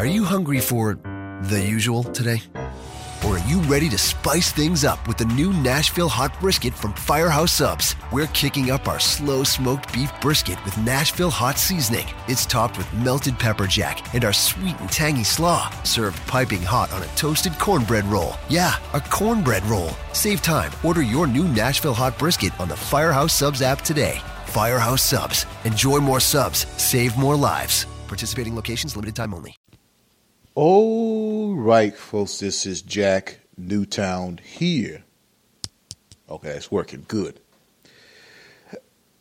Are you hungry for the usual today? Or are you ready to spice things up with the new Nashville Hot Brisket from Firehouse Subs? We're kicking up our slow smoked beef brisket with Nashville Hot Seasoning. It's topped with melted pepper jack and our sweet and tangy slaw, served piping hot on a toasted cornbread roll. Yeah, a cornbread roll. Save time. Order your new Nashville Hot Brisket on the Firehouse Subs app today. Firehouse Subs. Enjoy more subs. Save more lives. Participating locations limited time only. All right, folks, this is Jack Newtown here. Okay, it's working good.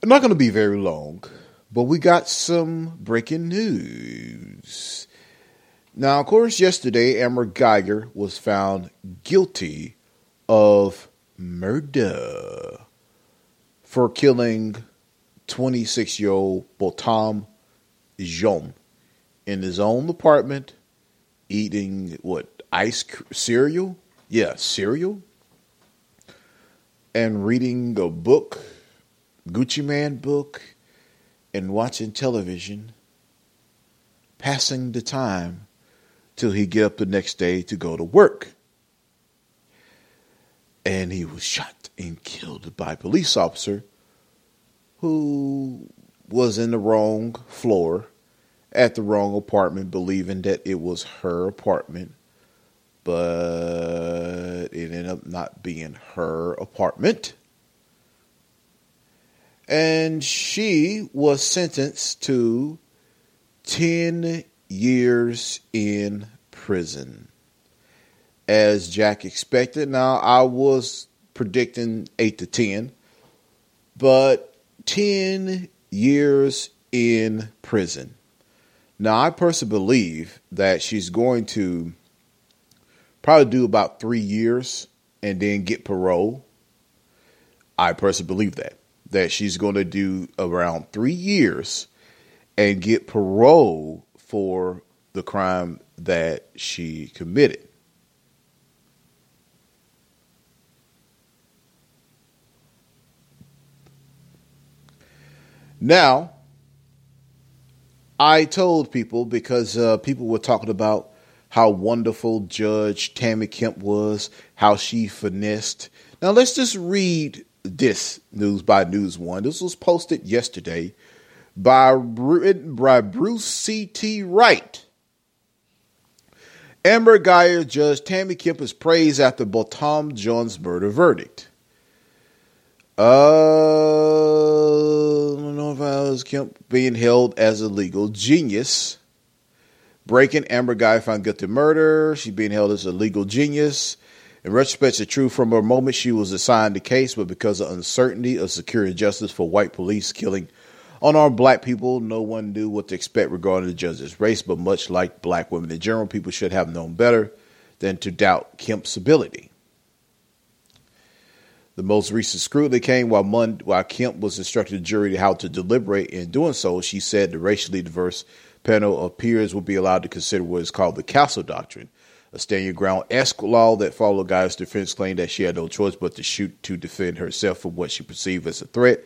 Not going to be very long, but we got some breaking news. Now, of course, yesterday, Amber Guyger was found guilty of murder for killing 26 year old Botham Jean in his own apartment eating what ice cereal? Yeah, cereal. And reading a book, Gucci Mane book, and watching television, passing the time till he get up the next day to go to work. And he was shot and killed by a police officer who was in the wrong floor at the wrong apartment, believing that it was her apartment, but it ended up not being her apartment. And she was sentenced to 10 years in prison. As Jack expected. Now, I was predicting 8 to 10, but 10 years in prison. Now, I personally believe that she's going to probably do about three years and then get parole. I personally believe that. That she's going to do around three years and get parole for the crime that she committed. Now, I told people because uh, people were talking about how wonderful Judge Tammy Kemp was, how she finessed. Now let's just read this news by News One. This was posted yesterday by, by Bruce C.T. Wright. Amber Guyger Judge Tammy Kemp is praised after Botham John's murder verdict. Uh, I don't know if Kemp being held as a legal genius. Breaking Amber Guyger found guilty of murder. She's being held as a legal genius. In retrospect, it's true from her moment she was assigned the case, but because of uncertainty of securing justice for white police killing unarmed black people, no one knew what to expect regarding the judge's race. But much like black women in general, people should have known better than to doubt Kemp's ability. The most recent scrutiny came while, Mund- while Kemp was instructing the jury how to deliberate. In doing so, she said the racially diverse panel of peers will be allowed to consider what is called the Castle Doctrine, a stand your ground esque law that followed Guyger's defense claim that she had no choice but to shoot to defend herself from what she perceived as a threat.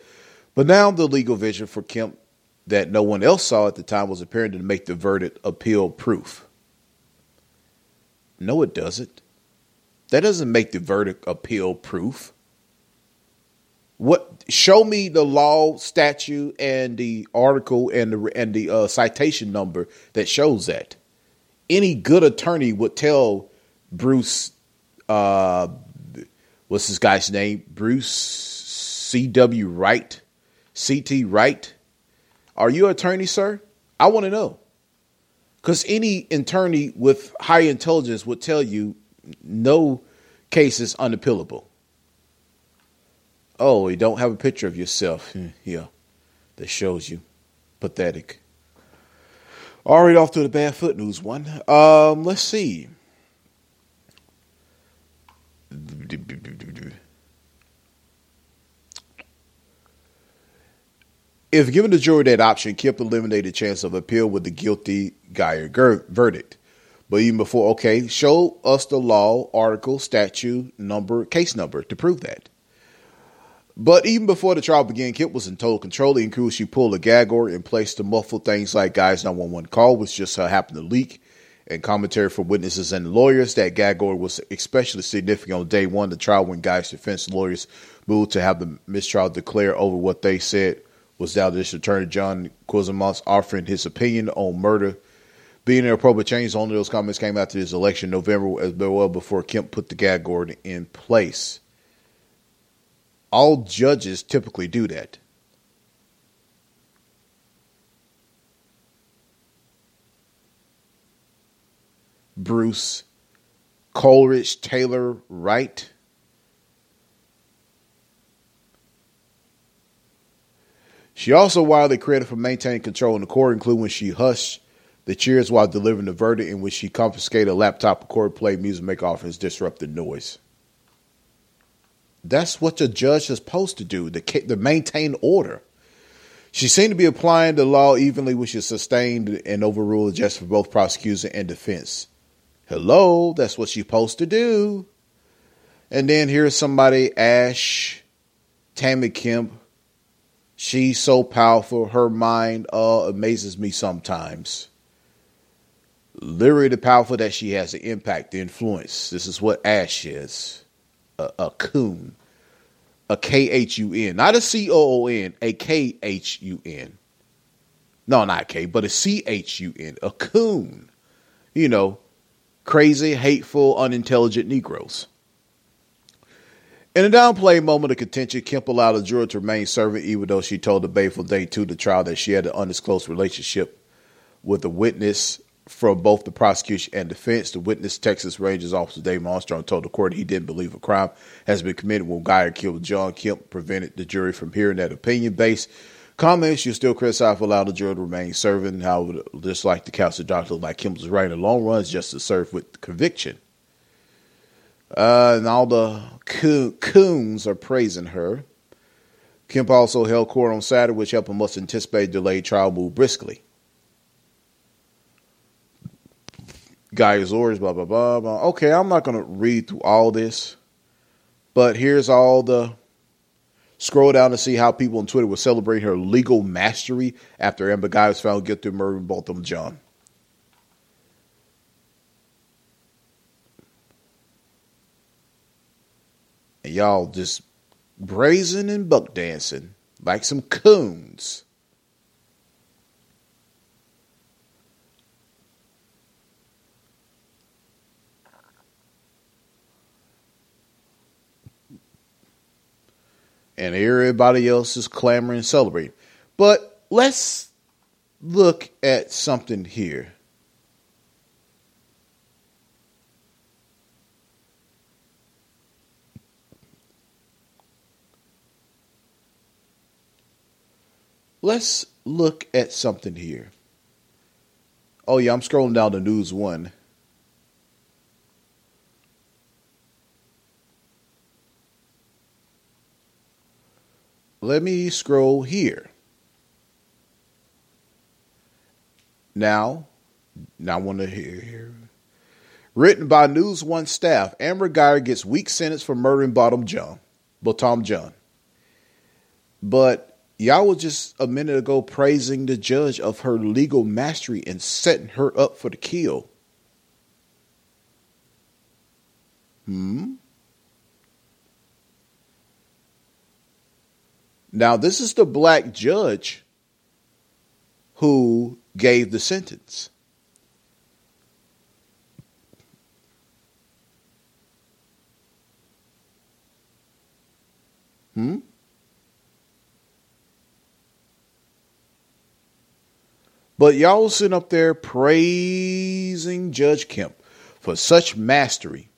But now the legal vision for Kemp that no one else saw at the time was apparent to make the verdict appeal proof. No, it doesn't. That doesn't make the verdict appeal proof. What show me the law, statute, and the article and the and the uh, citation number that shows that. Any good attorney would tell Bruce, uh, what's this guy's name? Bruce C. W. Wright, C. T. Wright. Are you an attorney, sir? I want to know. Because any attorney with high intelligence would tell you no case is unappealable. Oh, you don't have a picture of yourself. Hmm, yeah, that shows you. Pathetic. All right, off to the bad foot news one. Um, let's see. If given the jury that option, Kemp eliminated chance of appeal with the guilty Guyger verdict. But even before, okay, show us the law, article, statute, number, case number to prove that. But even before the trial began, Kemp was in total control. The crew she pulled a gag order in place to muffle things like Guyger's 911 call, which just uh, happened to leak and commentary from witnesses and lawyers that gag order was especially significant on day one of the trial when Guyger's defense lawyers moved to have the mistrial declared over what they said was down District Attorney John Quizamos offering his opinion on murder being an appropriate change. Only those comments came after his election in November as well before Kemp put the gag order in place. All judges typically do that. Bruce Coleridge Taylor Wright. She also widely credited for maintaining control in the court, including when she hushed the cheers while delivering the verdict, in which she confiscated a laptop recorded play music make offers disrupted noise. That's what the judge is supposed to do, to, to maintain order. She seemed to be applying the law evenly, which is sustained and overruled just for both prosecution and defense. Hello, that's what she's supposed to do. And then here's somebody, Ash, Tammy Kemp. She's so powerful. Her mind uh, amazes me sometimes. Literally, the powerful that she has the impact, the influence. This is what Ash is a, a coon, a K H U N, not a C O O N, a K H U N. No, not K, but a C H U N, a coon. You know, crazy, hateful, unintelligent Negroes. In a downplay moment of contention, Kemp allowed the juror to remain servant, even though she told the for day two the trial that she had an undisclosed relationship with a witness from both the prosecution and defense. The witness, Texas Rangers officer Dave Armstrong, told the court he didn't believe a crime has been committed when Guyger killed John Kemp, prevented the jury from hearing that opinion-based comments. You still criticize for allowing the juror to remain serving. However, just like the Castle Doctrine, like Kemp was right in the long run, is just to serve with conviction. Uh, and all the coons are praising her. Kemp also held court on Saturday, which helped a much anticipated delayed trial move briskly. Guyger's orders, blah, blah, blah, blah. Okay, I'm not going to read through all this, but here's all the. Scroll down to see how people on Twitter were celebrating her legal mastery after Amber Guyger was found guilty of murdering both of them, John. And y'all just brazen and buck dancing like some coons. And everybody else is clamoring and celebrating. But let's look at something here. Let's look at something here. Oh, yeah, I'm scrolling down to News One. Let me scroll here. Now, now I want to hear here. Written by News One staff, Amber Guyger gets weak sentence for murdering Botham John, Botham John. But y'all was just a minute ago praising the judge of her legal mastery and setting her up for the kill. Hmm. Now, this is the black judge who gave the sentence. Hmm? But y'all sitting up there praising Judge Kemp for such mastery,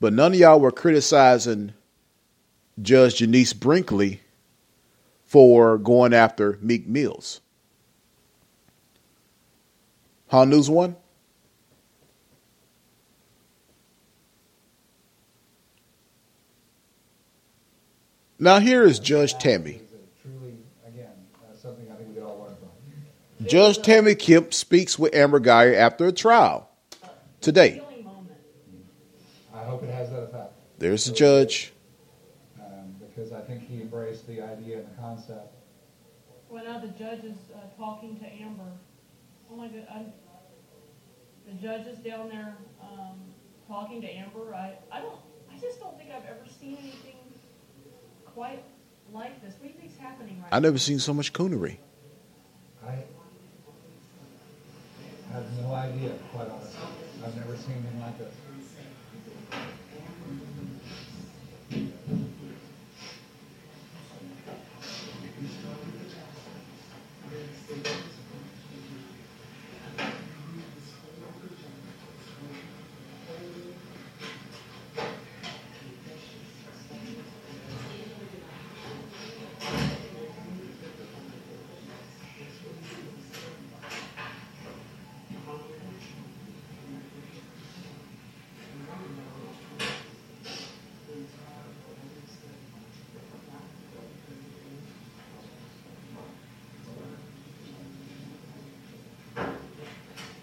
but none of y'all were criticizing Judge Genece Brinkley for going after Meek Mills. Huh, News One? Now here is Judge Tammy. Uh, judge Tammy Kemp speaks with Amber Guyger after a trial today. I hope it has that effect. There's the judge because I think he embraced the idea and the concept. Well, now the judge is uh, talking to Amber. Oh my God. I, the judge is down there um, talking to Amber. I, I don't, I just don't think I've ever seen anything quite like this. What do you think's happening right I've never seen so much coonery. I have no idea, quite honestly. I've never seen anything like this.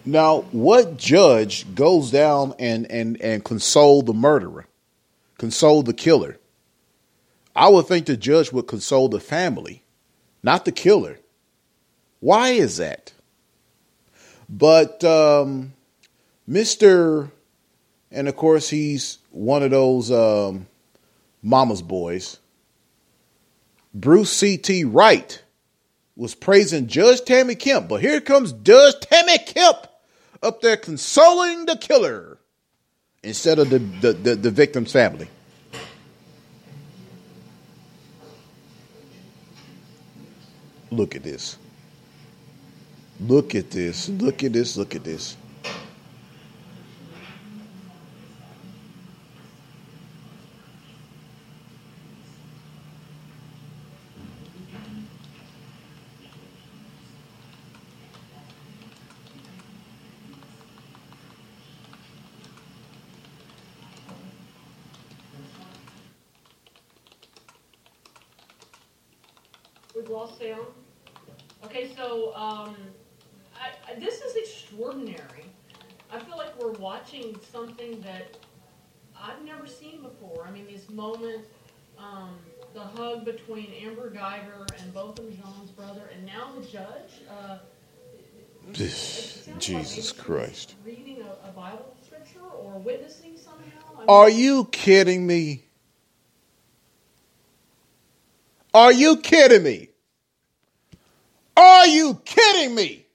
Now, what judge goes down and, and, and console the murderer, console the killer? I would think the judge would console the family, not the killer. Why is that? But um, Mr. And of course, he's one of those um, mama's boys. Bruce C.T. Wright was praising Judge Tammy Kemp, but here comes Judge Tammy Kemp up there consoling the killer instead of the, the, the, the victim's family. Look at this. Look at this. Look at this. Look at this. We've lost sound. Okay, so um, I, I, this is extraordinary. I feel like we're watching something that I've never seen before. I mean, this moment, um, the hug between Amber Guyger and Botham Jean's brother, and now the judge. Uh, sounds like Jesus Christ. Reading a, a Bible scripture or witnessing somehow. I mean, Are you kidding me? Are you kidding me? Are you kidding me?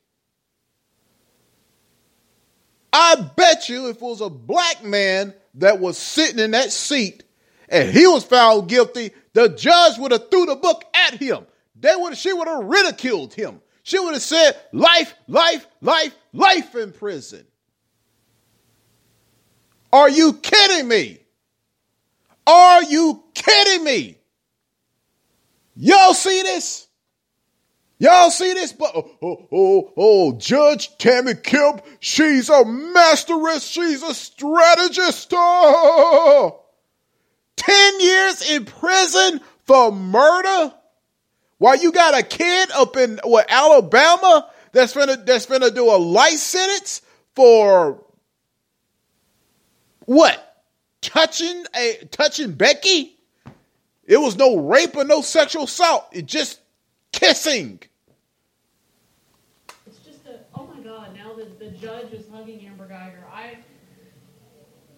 I bet you if it was a black man that was sitting in that seat and he was found guilty, the judge would have threw the book at him. They would she would have ridiculed him. She would have said life, life, life, life in prison. Are you kidding me? Are you kidding me? Y'all see this? Y'all see this? But oh, oh, oh, oh, Judge Tammy Kemp, she's a masteress, she's a strategist. Oh. Ten years in prison for murder? While you got a kid up in what Alabama that's finna that's finna do a life sentence for what? Touching a touching Becky? It was no rape or no sexual assault. It just kissing. It's just a, oh my God, now that the judge is hugging Amber Guyger, I,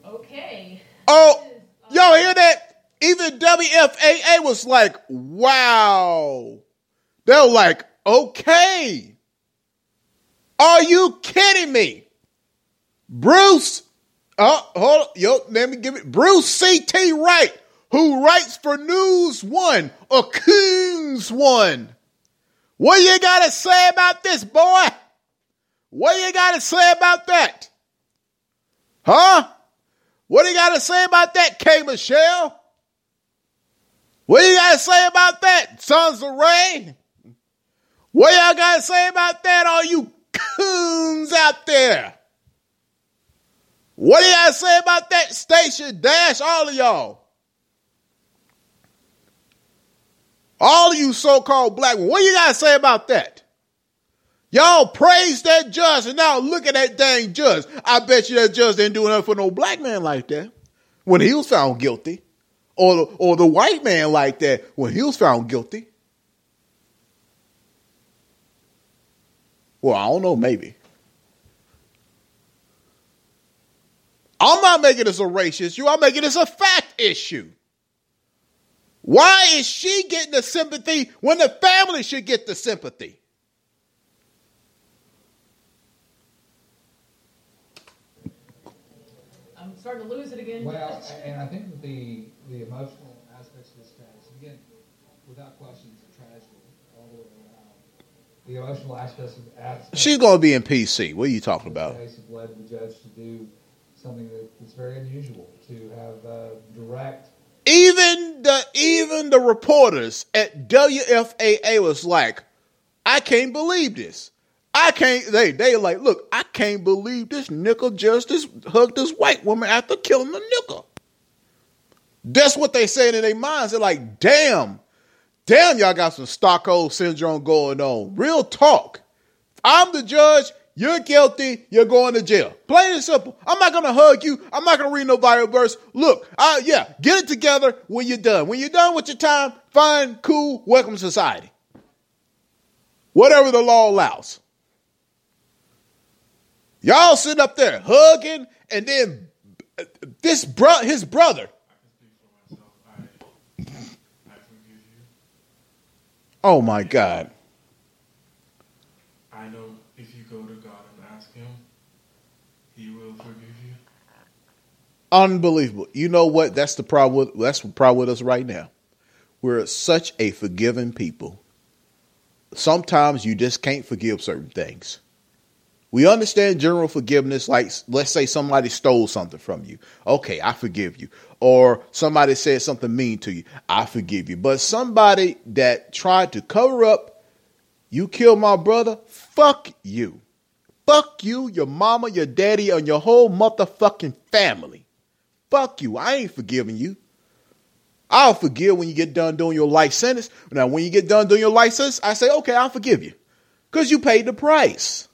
okay. Oh, is, uh, y'all hear that? Even WFAA was like, wow. They were like, okay. Are you kidding me? Bruce, oh, hold on, yo, let me give it. Bruce C.T. Wright, who writes for News One or Coons One. What you got to say about this, boy? What you got to say about that? Huh? What do you got to say about that, K. Michelle? What you got to say about that, Sons of Ray? What y'all got to say about that, all you coons out there? What do to say about that, Station Dash, all of y'all? All of you so-called black what do you got to say about that? Y'all praise that judge, and now look at that dang judge. I bet you that judge didn't do nothing for no black man like that when he was found guilty, or or the white man like that when he was found guilty. Well, I don't know, maybe. I'm not making this a race issue. I'm making this a fact issue. Why is she getting the sympathy when the family should get the sympathy? I'm starting to lose it again. Well, and I think the, the emotional aspects of this case, again, without question, it's a tragedy all the way around. The emotional aspects of aspects She's going to be in PC. What are you talking of the about? case have led the judge to do something that's very unusual, to have uh, direct Even the even the reporters at WFAA was like, I can't believe this. I can't. They they like, look, I can't believe this nickel just this hugged this white woman after killing the nickel. That's what they saying in their minds. They're like, damn, damn, y'all got some Stockholm syndrome going on. Real talk. I'm the judge. You're guilty. You're going to jail. Plain and simple. I'm not going to hug you. I'm not going to read no Bible verse. Look, uh, yeah, get it together when you're done. When you're done with your time, fine, cool, welcome to society. Whatever the law allows. Y'all sitting up there hugging, and then this bro, his brother. I. I, I. Oh my God. I know if you go to God and ask Him, He will forgive you. Unbelievable. You know what? That's the problem. With, that's the problem with us right now. We're such a forgiving people. Sometimes you just can't forgive certain things. We understand general forgiveness, like let's say somebody stole something from you. Okay, I forgive you. Or somebody said something mean to you. I forgive you. But somebody that tried to cover up, you killed my brother, fuck you. Fuck you, your mama, your daddy, and your whole motherfucking family. Fuck you. I ain't forgiving you. I'll forgive when you get done doing your life sentence. Now, when you get done doing your life sentence, I say, okay, I'll forgive you. Because you paid the price.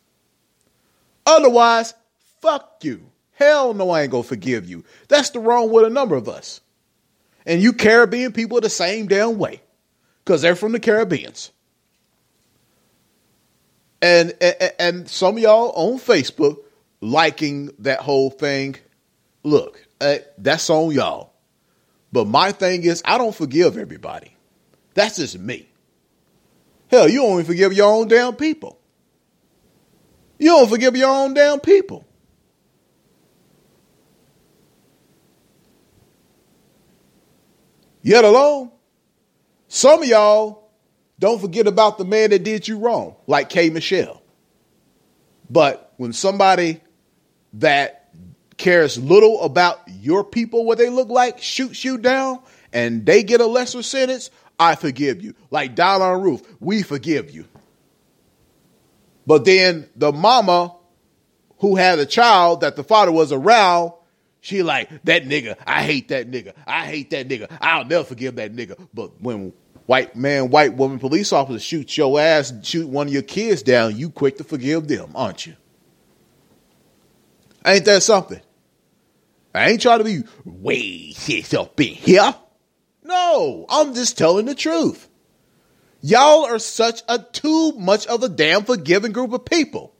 Otherwise, fuck you. Hell no, I ain't gonna forgive you. That's the wrong with a number of us. And you Caribbean people the same damn way. Because they're from the Caribbeans. And, and and some of y'all on Facebook liking that whole thing. Look, uh, that's on y'all. But my thing is, I don't forgive everybody. That's just me. Hell, you don't even forgive your own damn people. You don't forgive your own damn people. Yet alone, some of y'all don't forget about the man that did you wrong, like K. Michelle. But when somebody that cares little about your people, what they look like, shoots you down, and they get a lesser sentence, I forgive you. Like Dylann Roof, we forgive you. But then the mama who had a child that the father was around, she like, that nigga, I hate that nigga. I hate that nigga. I'll never forgive that nigga. But when white man, white woman police officer shoots your ass, shoot one of your kids down, you quick to forgive them, aren't you? Ain't that something? I ain't trying to be way shit up in here. No, I'm just telling the truth. Y'all are such a too much of a damn forgiving group of people.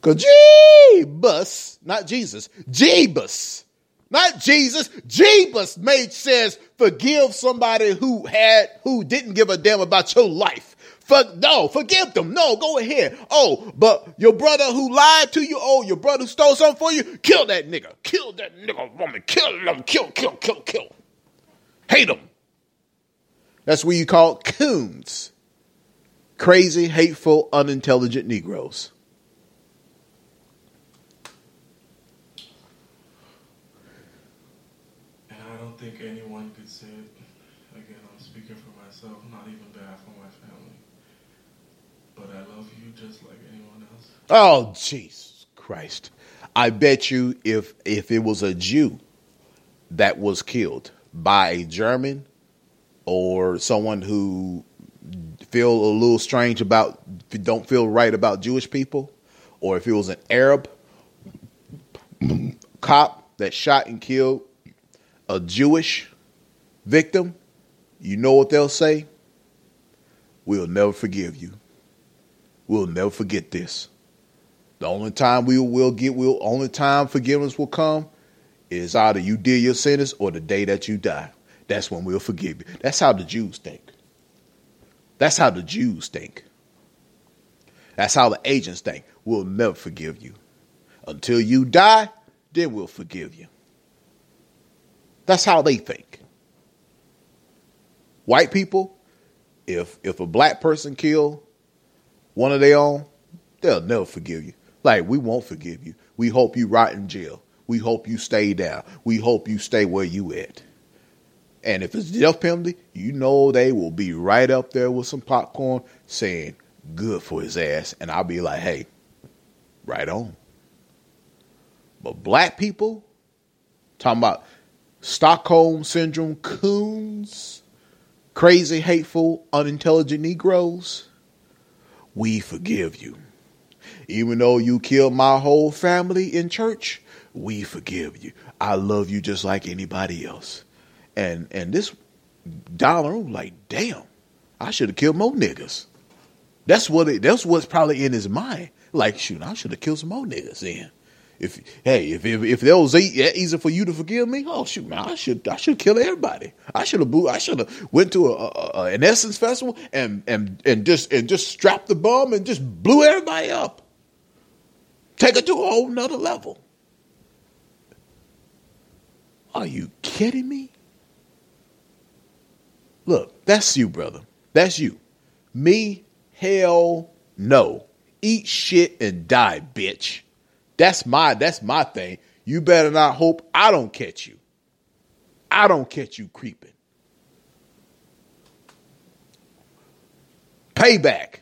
Cause Jeebus, not Jesus, Jeebus, not Jesus, Jeebus made says forgive somebody who had who didn't give a damn about your life. Fuck no, forgive them. No, go ahead. Oh, but your brother who lied to you, oh, your brother who stole something for you, kill that nigga. Kill that nigga woman. Kill them. Kill, kill, kill, kill. Hate them. That's what you call coons. Crazy, hateful, unintelligent Negroes. And I don't think anyone could say it. Again, I'm speaking for myself, not even bad for my family. But I love you just like anyone else. Oh, Jesus Christ. I bet you if if it was a Jew that was killed by a German or someone who feel a little strange about don't feel right about Jewish people or if it was an Arab cop that shot and killed a Jewish victim, you know what they'll say? We'll never forgive you. We'll never forget this. The only time we will get will only time forgiveness will come is either you did your sentence or the day that you die. That's when we'll forgive you. That's how the Jews think. That's how the Jews think. That's how the agents think. We'll never forgive you. Until you die, then we'll forgive you. That's how they think. White people, if if a black person kill one of their own, they'll never forgive you. Like we won't forgive you. We hope you rot in jail. We hope you stay down. We hope you stay where you at. And if it's death penalty, you know they will be right up there with some popcorn saying good for his ass. And I'll be like, hey, right on. But black people, talking about Stockholm Syndrome coons, crazy, hateful, unintelligent Negroes, we forgive you. Even though you killed my whole family in church, we forgive you. I love you just like anybody else. And and this dollar like, damn, I should have killed more niggas. That's what it, that's what's probably in his mind. Like, shoot, I should have killed some more niggas then. If hey, if if, if that was easy for you to forgive me, oh shoot, man, I should I should kill everybody. I should have I should have went to a, a, an Essence festival and and and just and just strapped the bomb and just blew everybody up. Take it to a whole nother level. Are you kidding me? Look, that's you, brother. That's you. Me, hell no. Eat shit and die, bitch. That's my that's my thing. You better not hope I don't catch you. I don't catch you creeping. Payback.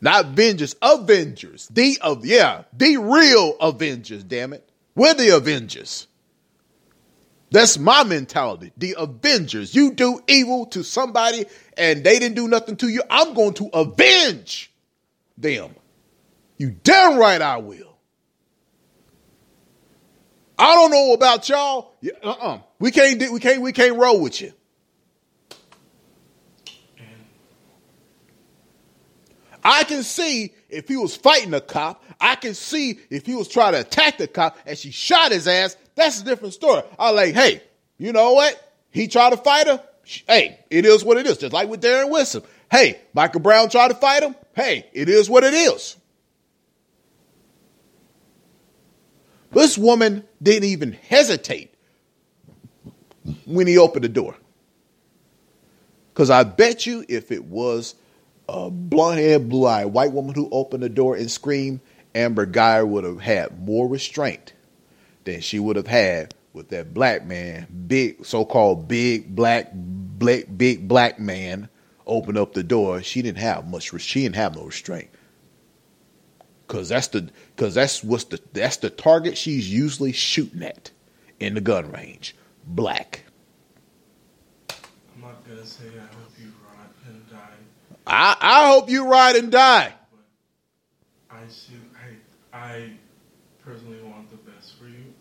Not Avengers, Avengers. The of yeah, the real Avengers, damn it. We're the Avengers. That's my mentality. The Avengers. You do evil to somebody and they didn't do nothing to you. I'm going to avenge them. You damn right I will. I don't know about y'all. Uh-uh. We can't we can't we can't roll with you. I can see if he was fighting a cop. I can see if he was trying to attack the cop and she shot his ass. That's a different story. I like, hey, you know what? He tried to fight her. Hey, it is what it is. Just like with Darren Wilson. Hey, Michael Brown tried to fight him. Hey, it is what it is. This woman didn't even hesitate when he opened the door. Because I bet you if it was a blonde haired, blue eyed white woman who opened the door and screamed, Amber Guyger would have had more restraint than she would have had with that black man, big so called big black, black big black man open up the door. She didn't have much she didn't have no restraint. Cause that's the cause that's what's the that's the target she's usually shooting at in the gun range. Black. I'm not gonna say I hope you rot and die. I, I hope you ride and die. I see. I I personally want the best for you.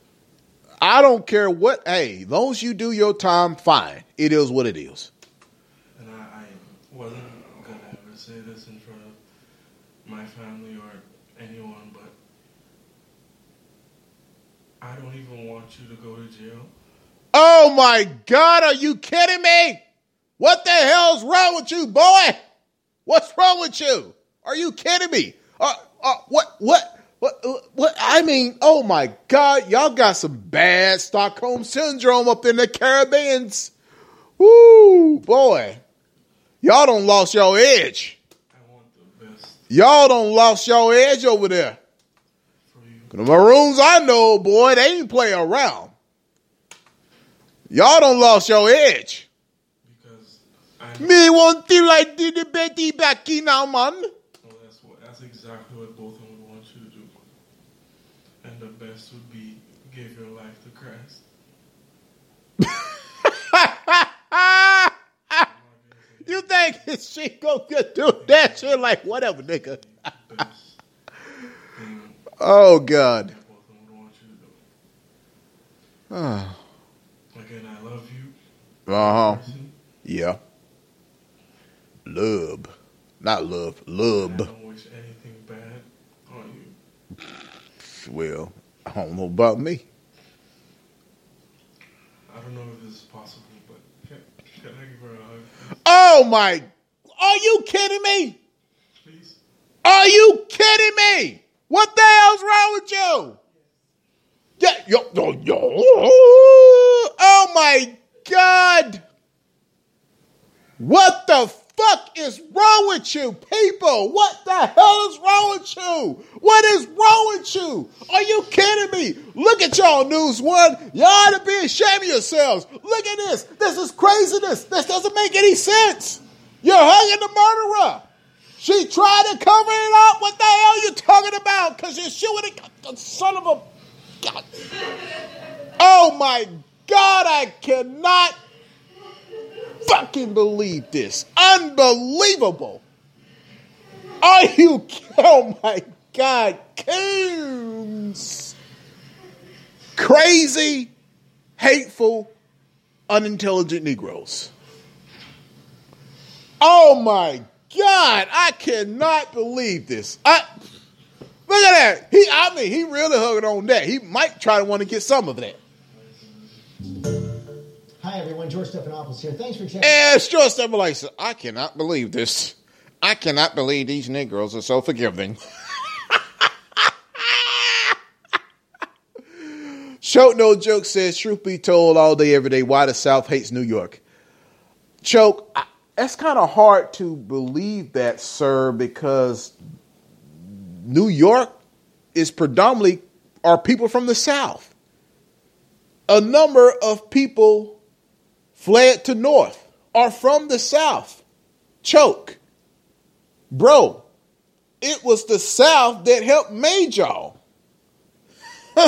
I don't care what. Hey, as long as you do your time, fine. It is what it is. And I, I wasn't gonna ever say this in front of my family or anyone, but I don't even want you to go to jail. Oh my God, are you kidding me? What the hell's wrong with you, boy? What's wrong with you? Are you kidding me? Uh, uh, what, what, what, what? I mean, oh my God, y'all got some bad Stockholm syndrome up in the Caribbeans. Woo, boy. Y'all don't lost your edge. I want the best Y'all don't lost your edge over there. The Maroons I know, boy, they ain't play around. Y'all don't lost your edge. Because Me want to like did the Betty back in now, man. know that's what that's exactly what both of them would want you to do. And the best would be give your life to Christ. you think she go get do that shit like whatever, nigga? Oh God. that both of them would want you to do. Uh Again, I love you. Uh huh. Yeah. Lub. Not love. I Lub. don't wish anything bad on you. Well, I don't know about me. I don't know if this is possible, but can, can I give her a hug, Oh my! Are you kidding me? please? Are you kidding me? What the hell's wrong with you? Yeah, yo, yo, yo. Oh my God! What the fuck is wrong with you, people? What the hell is wrong with you? What is wrong with you? Are you kidding me? Look at y'all, News One. Y'all ought to be ashamed of yourselves. Look at this. This is craziness. This doesn't make any sense. You're hugging the murderer. She tried to cover it up. What the hell you talking about? Because you're shooting a son of a. God. Oh my God, I cannot fucking believe this. Unbelievable. Are you? Oh my God, Coons. Crazy, hateful, unintelligent Negroes. Oh my God, I cannot believe this. I look at that. He, I mean, he really hugging on that. He might try to want to get some of that. Hi, everyone. George Stephanopoulos here. Thanks for checking. It's just I'm I cannot believe this. I cannot believe these Negroes are so forgiving. Choke No Joke says, truth be told, all day, every day, why the South hates New York. Choke, I, that's kind of hard to believe that, sir, because New York is predominantly are people from the South. A number of people fled to North are from the South. Choke. Bro, it was the South that helped made y'all.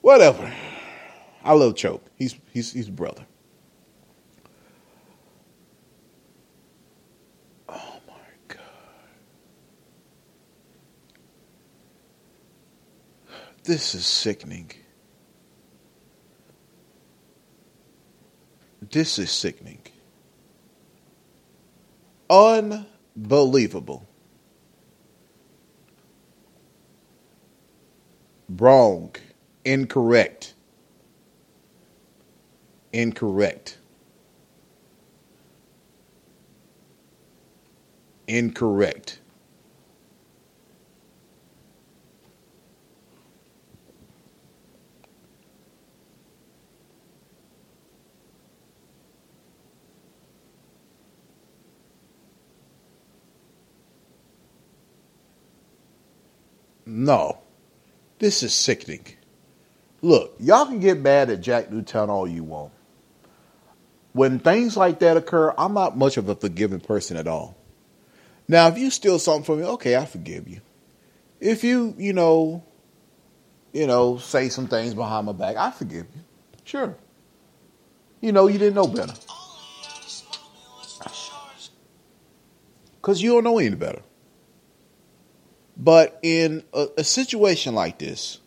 Whatever. I love Choke. He's he's he's brother. Oh my god. This is sickening. This is sickening. Unbelievable. Wrong. Incorrect. Incorrect. Incorrect. No. This is sickening. Look, y'all can get mad at Jack Newtown all you want. When things like that occur, I'm not much of a forgiving person at all. Now, if you steal something from me, okay, I forgive you. If you, you know, you know, say some things behind my back, I forgive you. Sure. You know, you didn't know better. Because you don't know any better. But in a, a situation like this,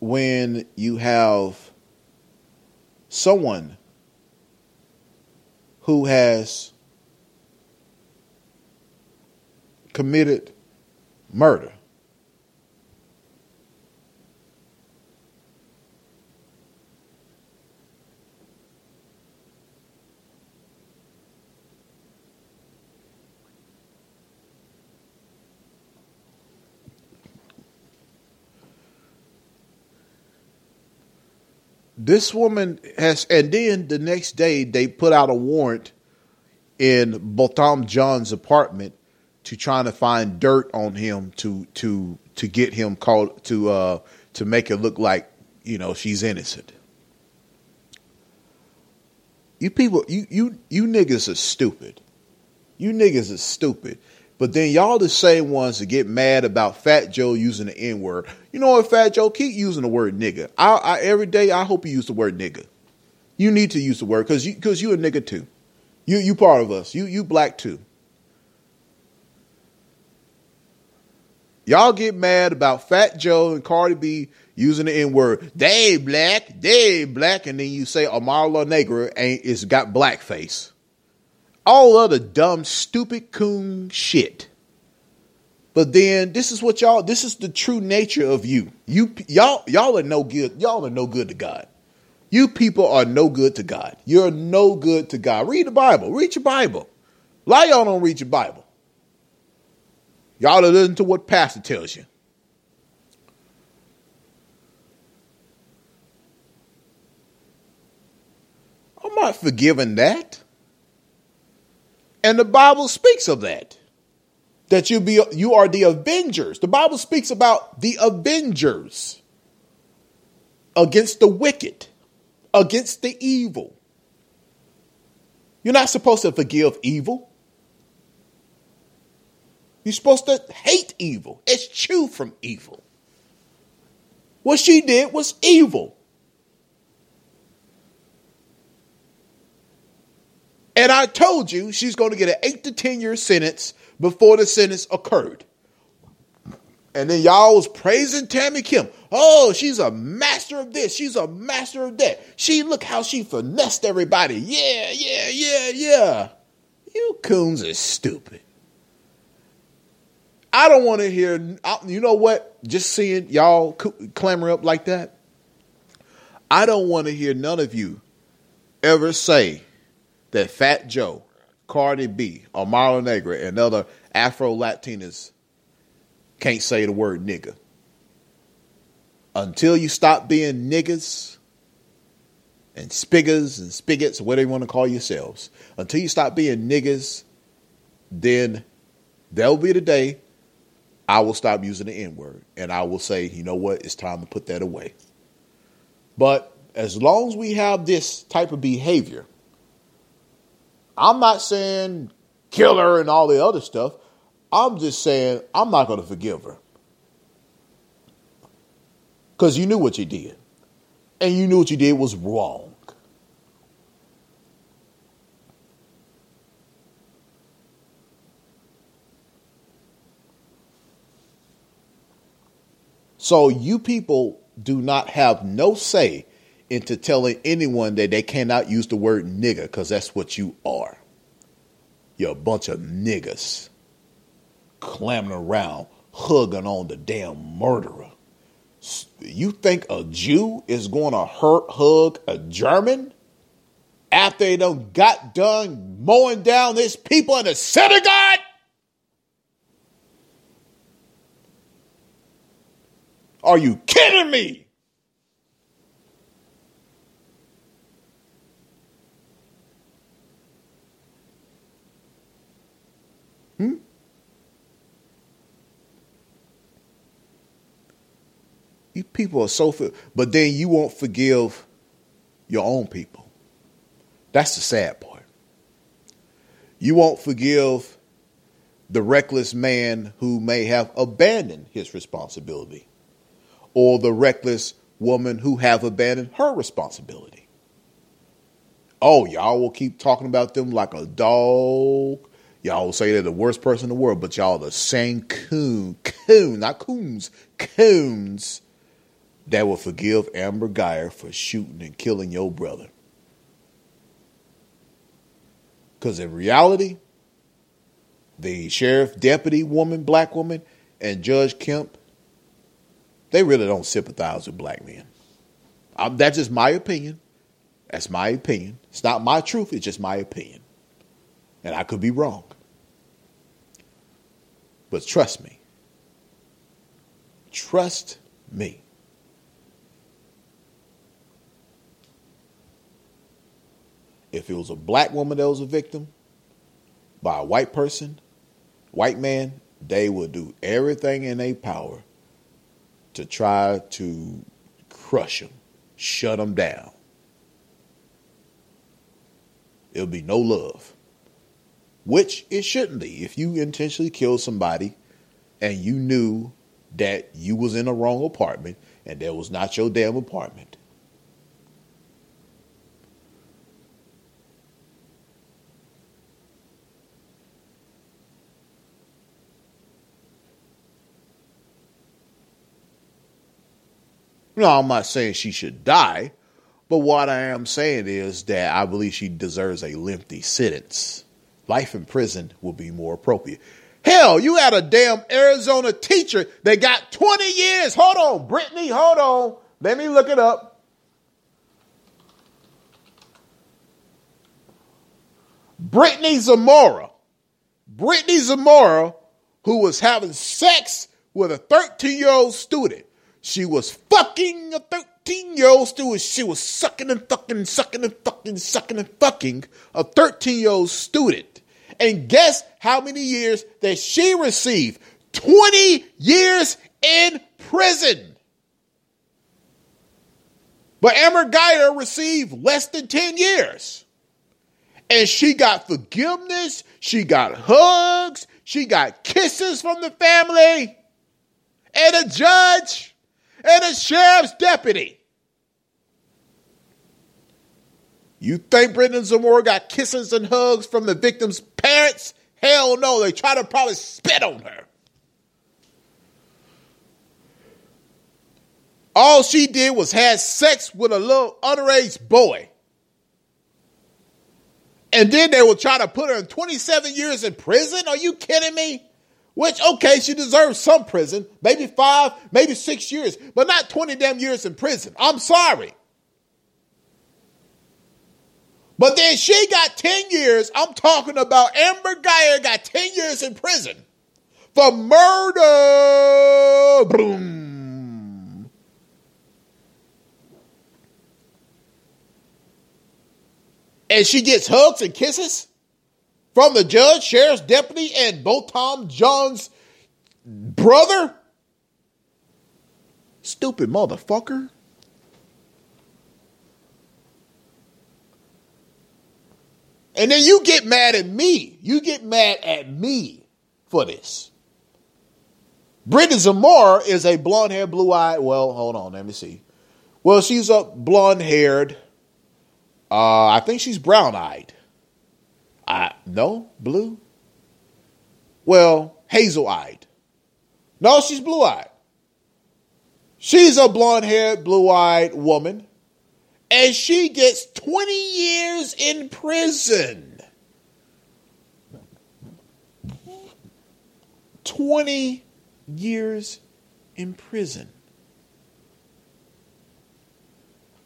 when you have someone who has committed murder, This woman has, and then the next day they put out a warrant in Botham John's apartment to trying to find dirt on him to to to get him called to uh to make it look like you know she's innocent. You people, you you you niggas are stupid. You niggas are stupid. But then y'all the same ones that get mad about Fat Joe using the N word. You know what, Fat Joe? Keep using the word nigga. I, I every day I hope you use the word nigga. You need to use the word because you because you a nigga too. You you part of us. You you black too. Y'all get mad about Fat Joe and Cardi B using the N word. They black, they black, and then you say Amara La Negra ain't it's got blackface. All other dumb, stupid coon shit. But then this is what y'all. This is the true nature of you. You y'all y'all are no good. Y'all are no good to God. You people are no good to God. You're no good to God. Read the Bible. Read your Bible. A lot y'all don't read your Bible. Y'all are listening to what pastor tells you. I'm not forgiving that. And the Bible speaks of that. That you be you are the avengers. The Bible speaks about the avengers against the wicked, against the evil. You're not supposed to forgive evil. You're supposed to hate evil, It's eschew from evil. What she did was evil. And I told you she's going to get an eight to 10 year sentence before the sentence occurred. And then y'all was praising Tammy Kemp. Oh, she's a master of this. She's a master of that. She look how she finessed everybody. Yeah, yeah, yeah, yeah. You coons are stupid. I don't want to hear. You know what? Just seeing y'all clamor up like that. I don't want to hear none of you ever say that Fat Joe, Cardi B, or Negra, and other Afro Latinas can't say the word nigga. Until you stop being niggas and spiggers and spigots, whatever you want to call yourselves, until you stop being niggas, then there'll be the day I will stop using the N word and I will say, you know what, it's time to put that away. But as long as we have this type of behavior, I'm not saying kill her and all the other stuff. I'm just saying I'm not going to forgive her. Because you knew what you did. And you knew what you did was wrong. So you people do not have no say into telling anyone that they cannot use the word nigger because that's what you are. You're a bunch of niggas clamming around, hugging on the damn murderer. You think a Jew is going to hurt, hug a German after they done got done mowing down these people in the synagogue? Are you kidding me? You people are so, but then you won't forgive your own people. That's the sad part. You won't forgive the reckless man who may have abandoned his responsibility, or the reckless woman who have abandoned her responsibility. Oh, y'all will keep talking about them like a dog Y'all will say they're the worst person in the world, but y'all the same coon, coon, not coons, coons that will forgive Amber Guyger for shooting and killing your brother. Because in reality, the sheriff, deputy woman, black woman, and Judge Kemp, they really don't sympathize with black men. That's just my opinion. That's my opinion. It's not my truth, it's just my opinion. And I could be wrong. But trust me. Trust me. If it was a black woman that was a victim by a white person, white man, they would do everything in their power to try to crush them, shut them down. There'll be no love which it shouldn't be. If you intentionally kill somebody and you knew that you was in a wrong apartment and that was not your damn apartment. No, I'm not saying she should die, but what I am saying is that I believe she deserves a lengthy sentence life in prison will be more appropriate. Hell, you had a damn Arizona teacher that got 20 years. Hold on, Brittany, hold on. Let me look it up. Brittany Zamora. Brittany Zamora, who was having sex with a 13 year old student. She was fucking a 13 year old student. She was sucking and fucking, sucking and fucking, sucking and fucking a 13 year old student. And guess how many years that she received? 20 years in prison. But Amber Guyger received less than 10 years. And she got forgiveness, she got hugs, she got kisses from the family, and a judge, and a sheriff's deputy. You think Brittany Zamora got kisses and hugs from the victim's parents? Hell no, they try to probably spit on her. All she did was have sex with a little underage boy. And then they will try to put her in 27 years in prison? Are you kidding me? Which, okay, she deserves some prison, maybe five, maybe six years, but not 20 damn years in prison. I'm sorry. But then she got 10 years. I'm talking about Amber Guyger got 10 years in prison for murder. Boom. And she gets hugs and kisses from the judge, sheriff's deputy, and Botham Jean's brother. Stupid motherfucker. And then you get mad at me. You get mad at me for this. Brittany Zamora is a blonde haired, blue eyed. Well, hold on, let me see. Well, she's a blonde haired. Uh, I think she's brown eyed. Uh, no, blue. Well, hazel eyed. No, she's blue eyed. She's a blonde haired, blue eyed woman and she gets 20 years in prison. 20 years in prison.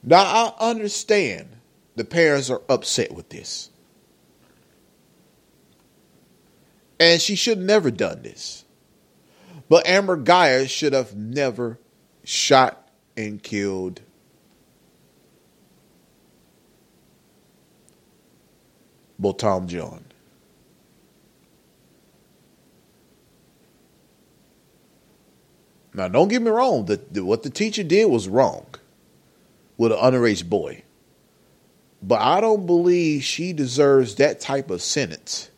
Now, I understand the parents are upset with this. And she should never done this. But Amber Guyger should have never shot and killed Botham Jean. Now, don't get me wrong. The, the, what the teacher did was wrong with an underage boy. But I don't believe she deserves that type of sentence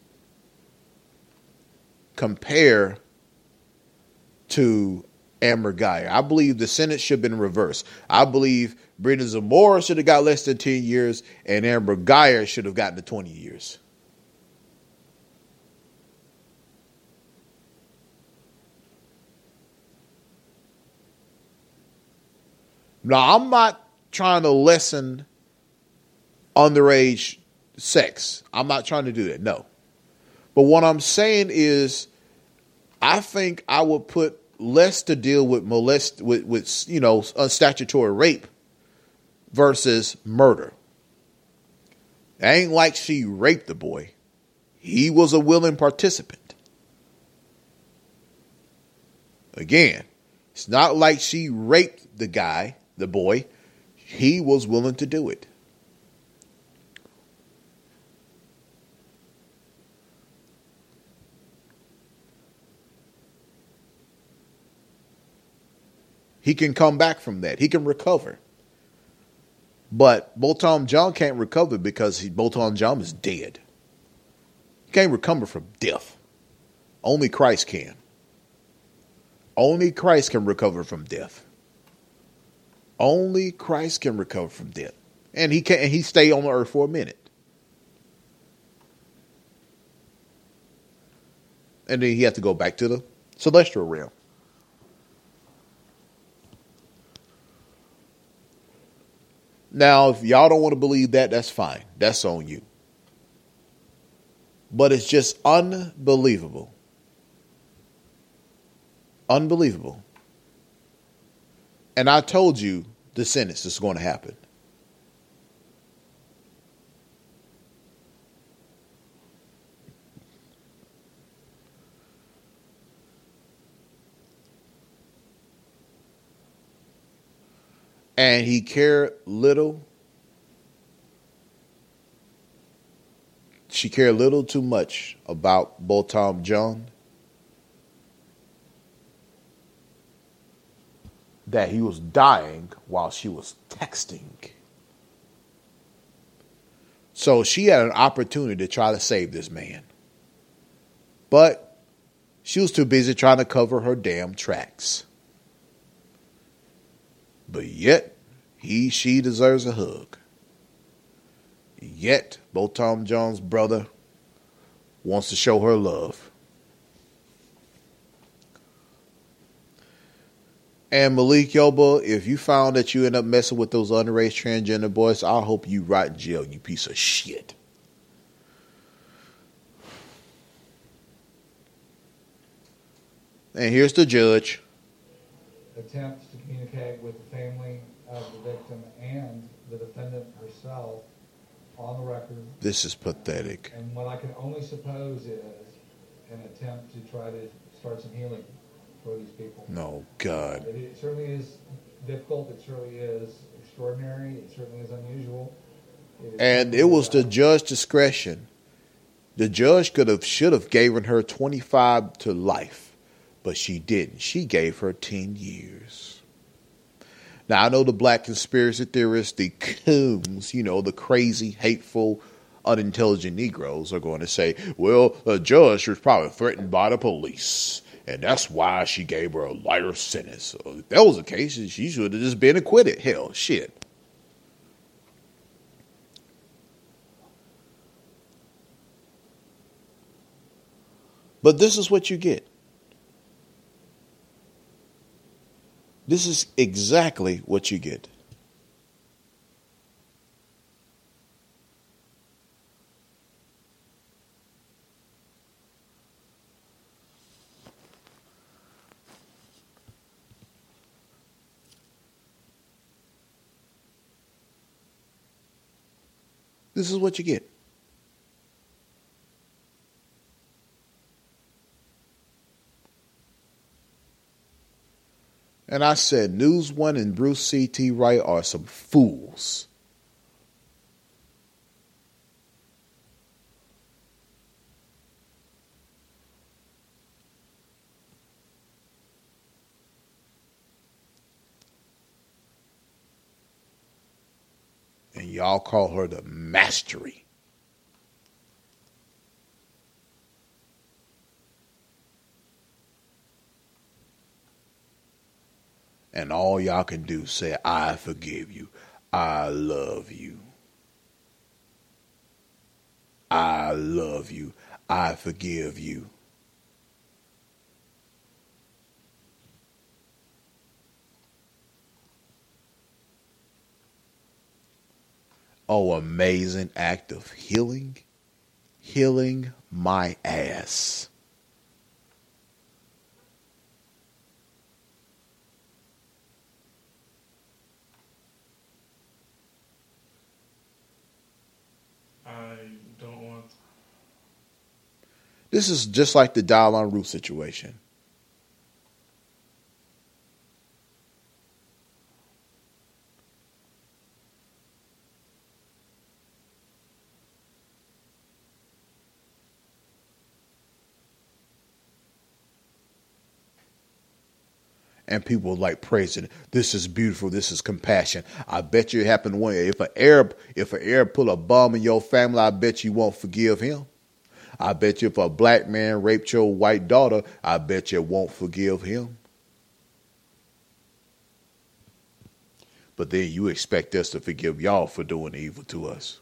compare to Amber Guyger. I believe the sentence should have been reversed. I believe Brittany Zamora should have got less than 10 years, and Amber Guyger should have gotten the 20 years. Now, I'm not trying to lessen underage sex. I'm not trying to do that, no. But what I'm saying is, I think I would put less to deal with molest with, with you know statutory rape versus murder. It ain't like she raped the boy. He was a willing participant. Again, it's not like she raped the guy, the boy. He was willing to do it. He can come back from that. He can recover. But Botham Jean can't recover because he, Botham Jean is dead. He can't recover from death. Only Christ can. Only Christ can recover from death. Only Christ can recover from death. And he can he stay on the earth for a minute. And then he had to go back to the celestial realm. Now, if y'all don't want to believe that, that's fine. That's on you. But it's just unbelievable. Unbelievable. And I told you the sentence is going to happen. And he cared little. She cared little too much about Botham Jean. that he was dying while she was texting. So she had an opportunity to try to save this man. But she was too busy trying to cover her damn tracks. But yet, he, she deserves a hug. Yet, Botham Jean's brother wants to show her love. And Malik Yoba, if you found that you end up messing with those underage transgender boys, I hope you rot in jail, you piece of shit. And here's the judge. Attempts with the family of the victim and the defendant herself on the record. This is pathetic. And what I can only suppose is an attempt to try to start some healing for these people. No, God. It, it certainly is difficult. It certainly is extraordinary. It certainly is unusual. It is And it was the judge's discretion. The judge could have should have given her 25 to life, but she didn't. She gave her 10 years. Now I know the black conspiracy theorists, the coons, you know, the crazy, hateful, unintelligent Negroes are going to say, well, the judge was probably threatened by the police. And that's why she gave her a lighter sentence. So if that was the case, she should have just been acquitted. Hell, shit. But this is what you get. This is exactly what you get. This is what you get. And I said, News One and Bruce C.T. Wright are some fools. And y'all call her the mastery. And all y'all can do say, I forgive you. I love you. I love you. I forgive you. Oh, amazing act of healing. Healing my ass. I don't want. This is just like the Dylann Roof situation. And people like praising. This is beautiful. This is compassion. I bet you it happened one. If an Arab, if an Arab pull a bomb in your family, I bet you won't forgive him. I bet you if a black man raped your white daughter, I bet you won't forgive him. But then you expect us to forgive y'all for doing evil to us.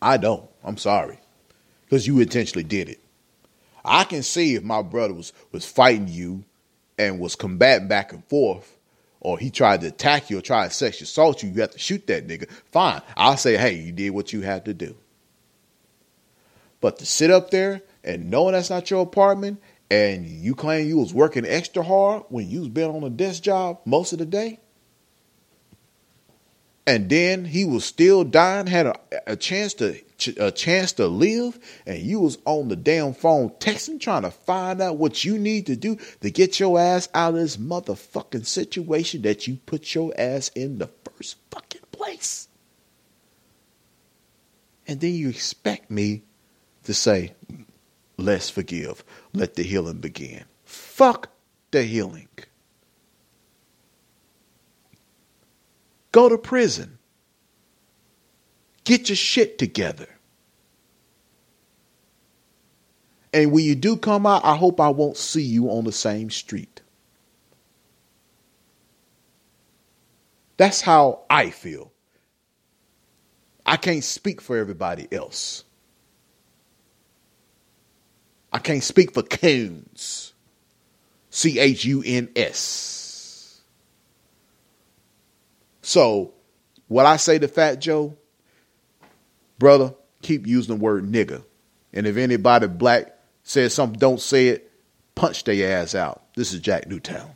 I don't. I'm sorry. Because you intentionally did it. I can see if my brother was, was fighting you and was combating back and forth, or he tried to attack you or try to sexually assault you, you have to shoot that nigga. Fine. I'll say, hey, you did what you had to do. But to sit up there and knowing that's not your apartment and you claim you was working extra hard when you was been on a desk job most of the day, and then he was still dying, had a, a chance to a chance to live, and you was on the damn phone texting, trying to find out what you need to do to get your ass out of this motherfucking situation that you put your ass in the first fucking place. And then you expect me to say, let's forgive, let the healing begin. Fuck the healing. Go to prison. Get your shit together. And when you do come out, I hope I won't see you on the same street. That's how I feel. I can't speak for everybody else. I can't speak for Coons. C H U N S. So, what I say to Fat Joe, brother, keep using the word nigga. And if anybody black says something, don't say it, punch their ass out. This is Jack Newtown.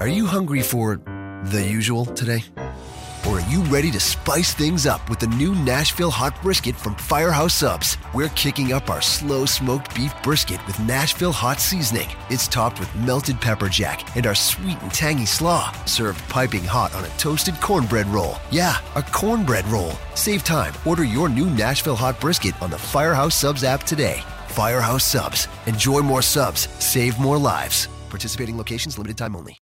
Are you hungry for the usual today? Or are you ready to spice things up with the new Nashville hot brisket from Firehouse Subs? We're kicking up our slow smoked beef brisket with Nashville hot seasoning. It's topped with melted pepper jack and our sweet and tangy slaw, served piping hot on a toasted cornbread roll. Yeah, a cornbread roll. Save time. Order your new Nashville hot brisket on the Firehouse Subs app today. Firehouse Subs. Enjoy more subs, save more lives. Participating locations limited time only.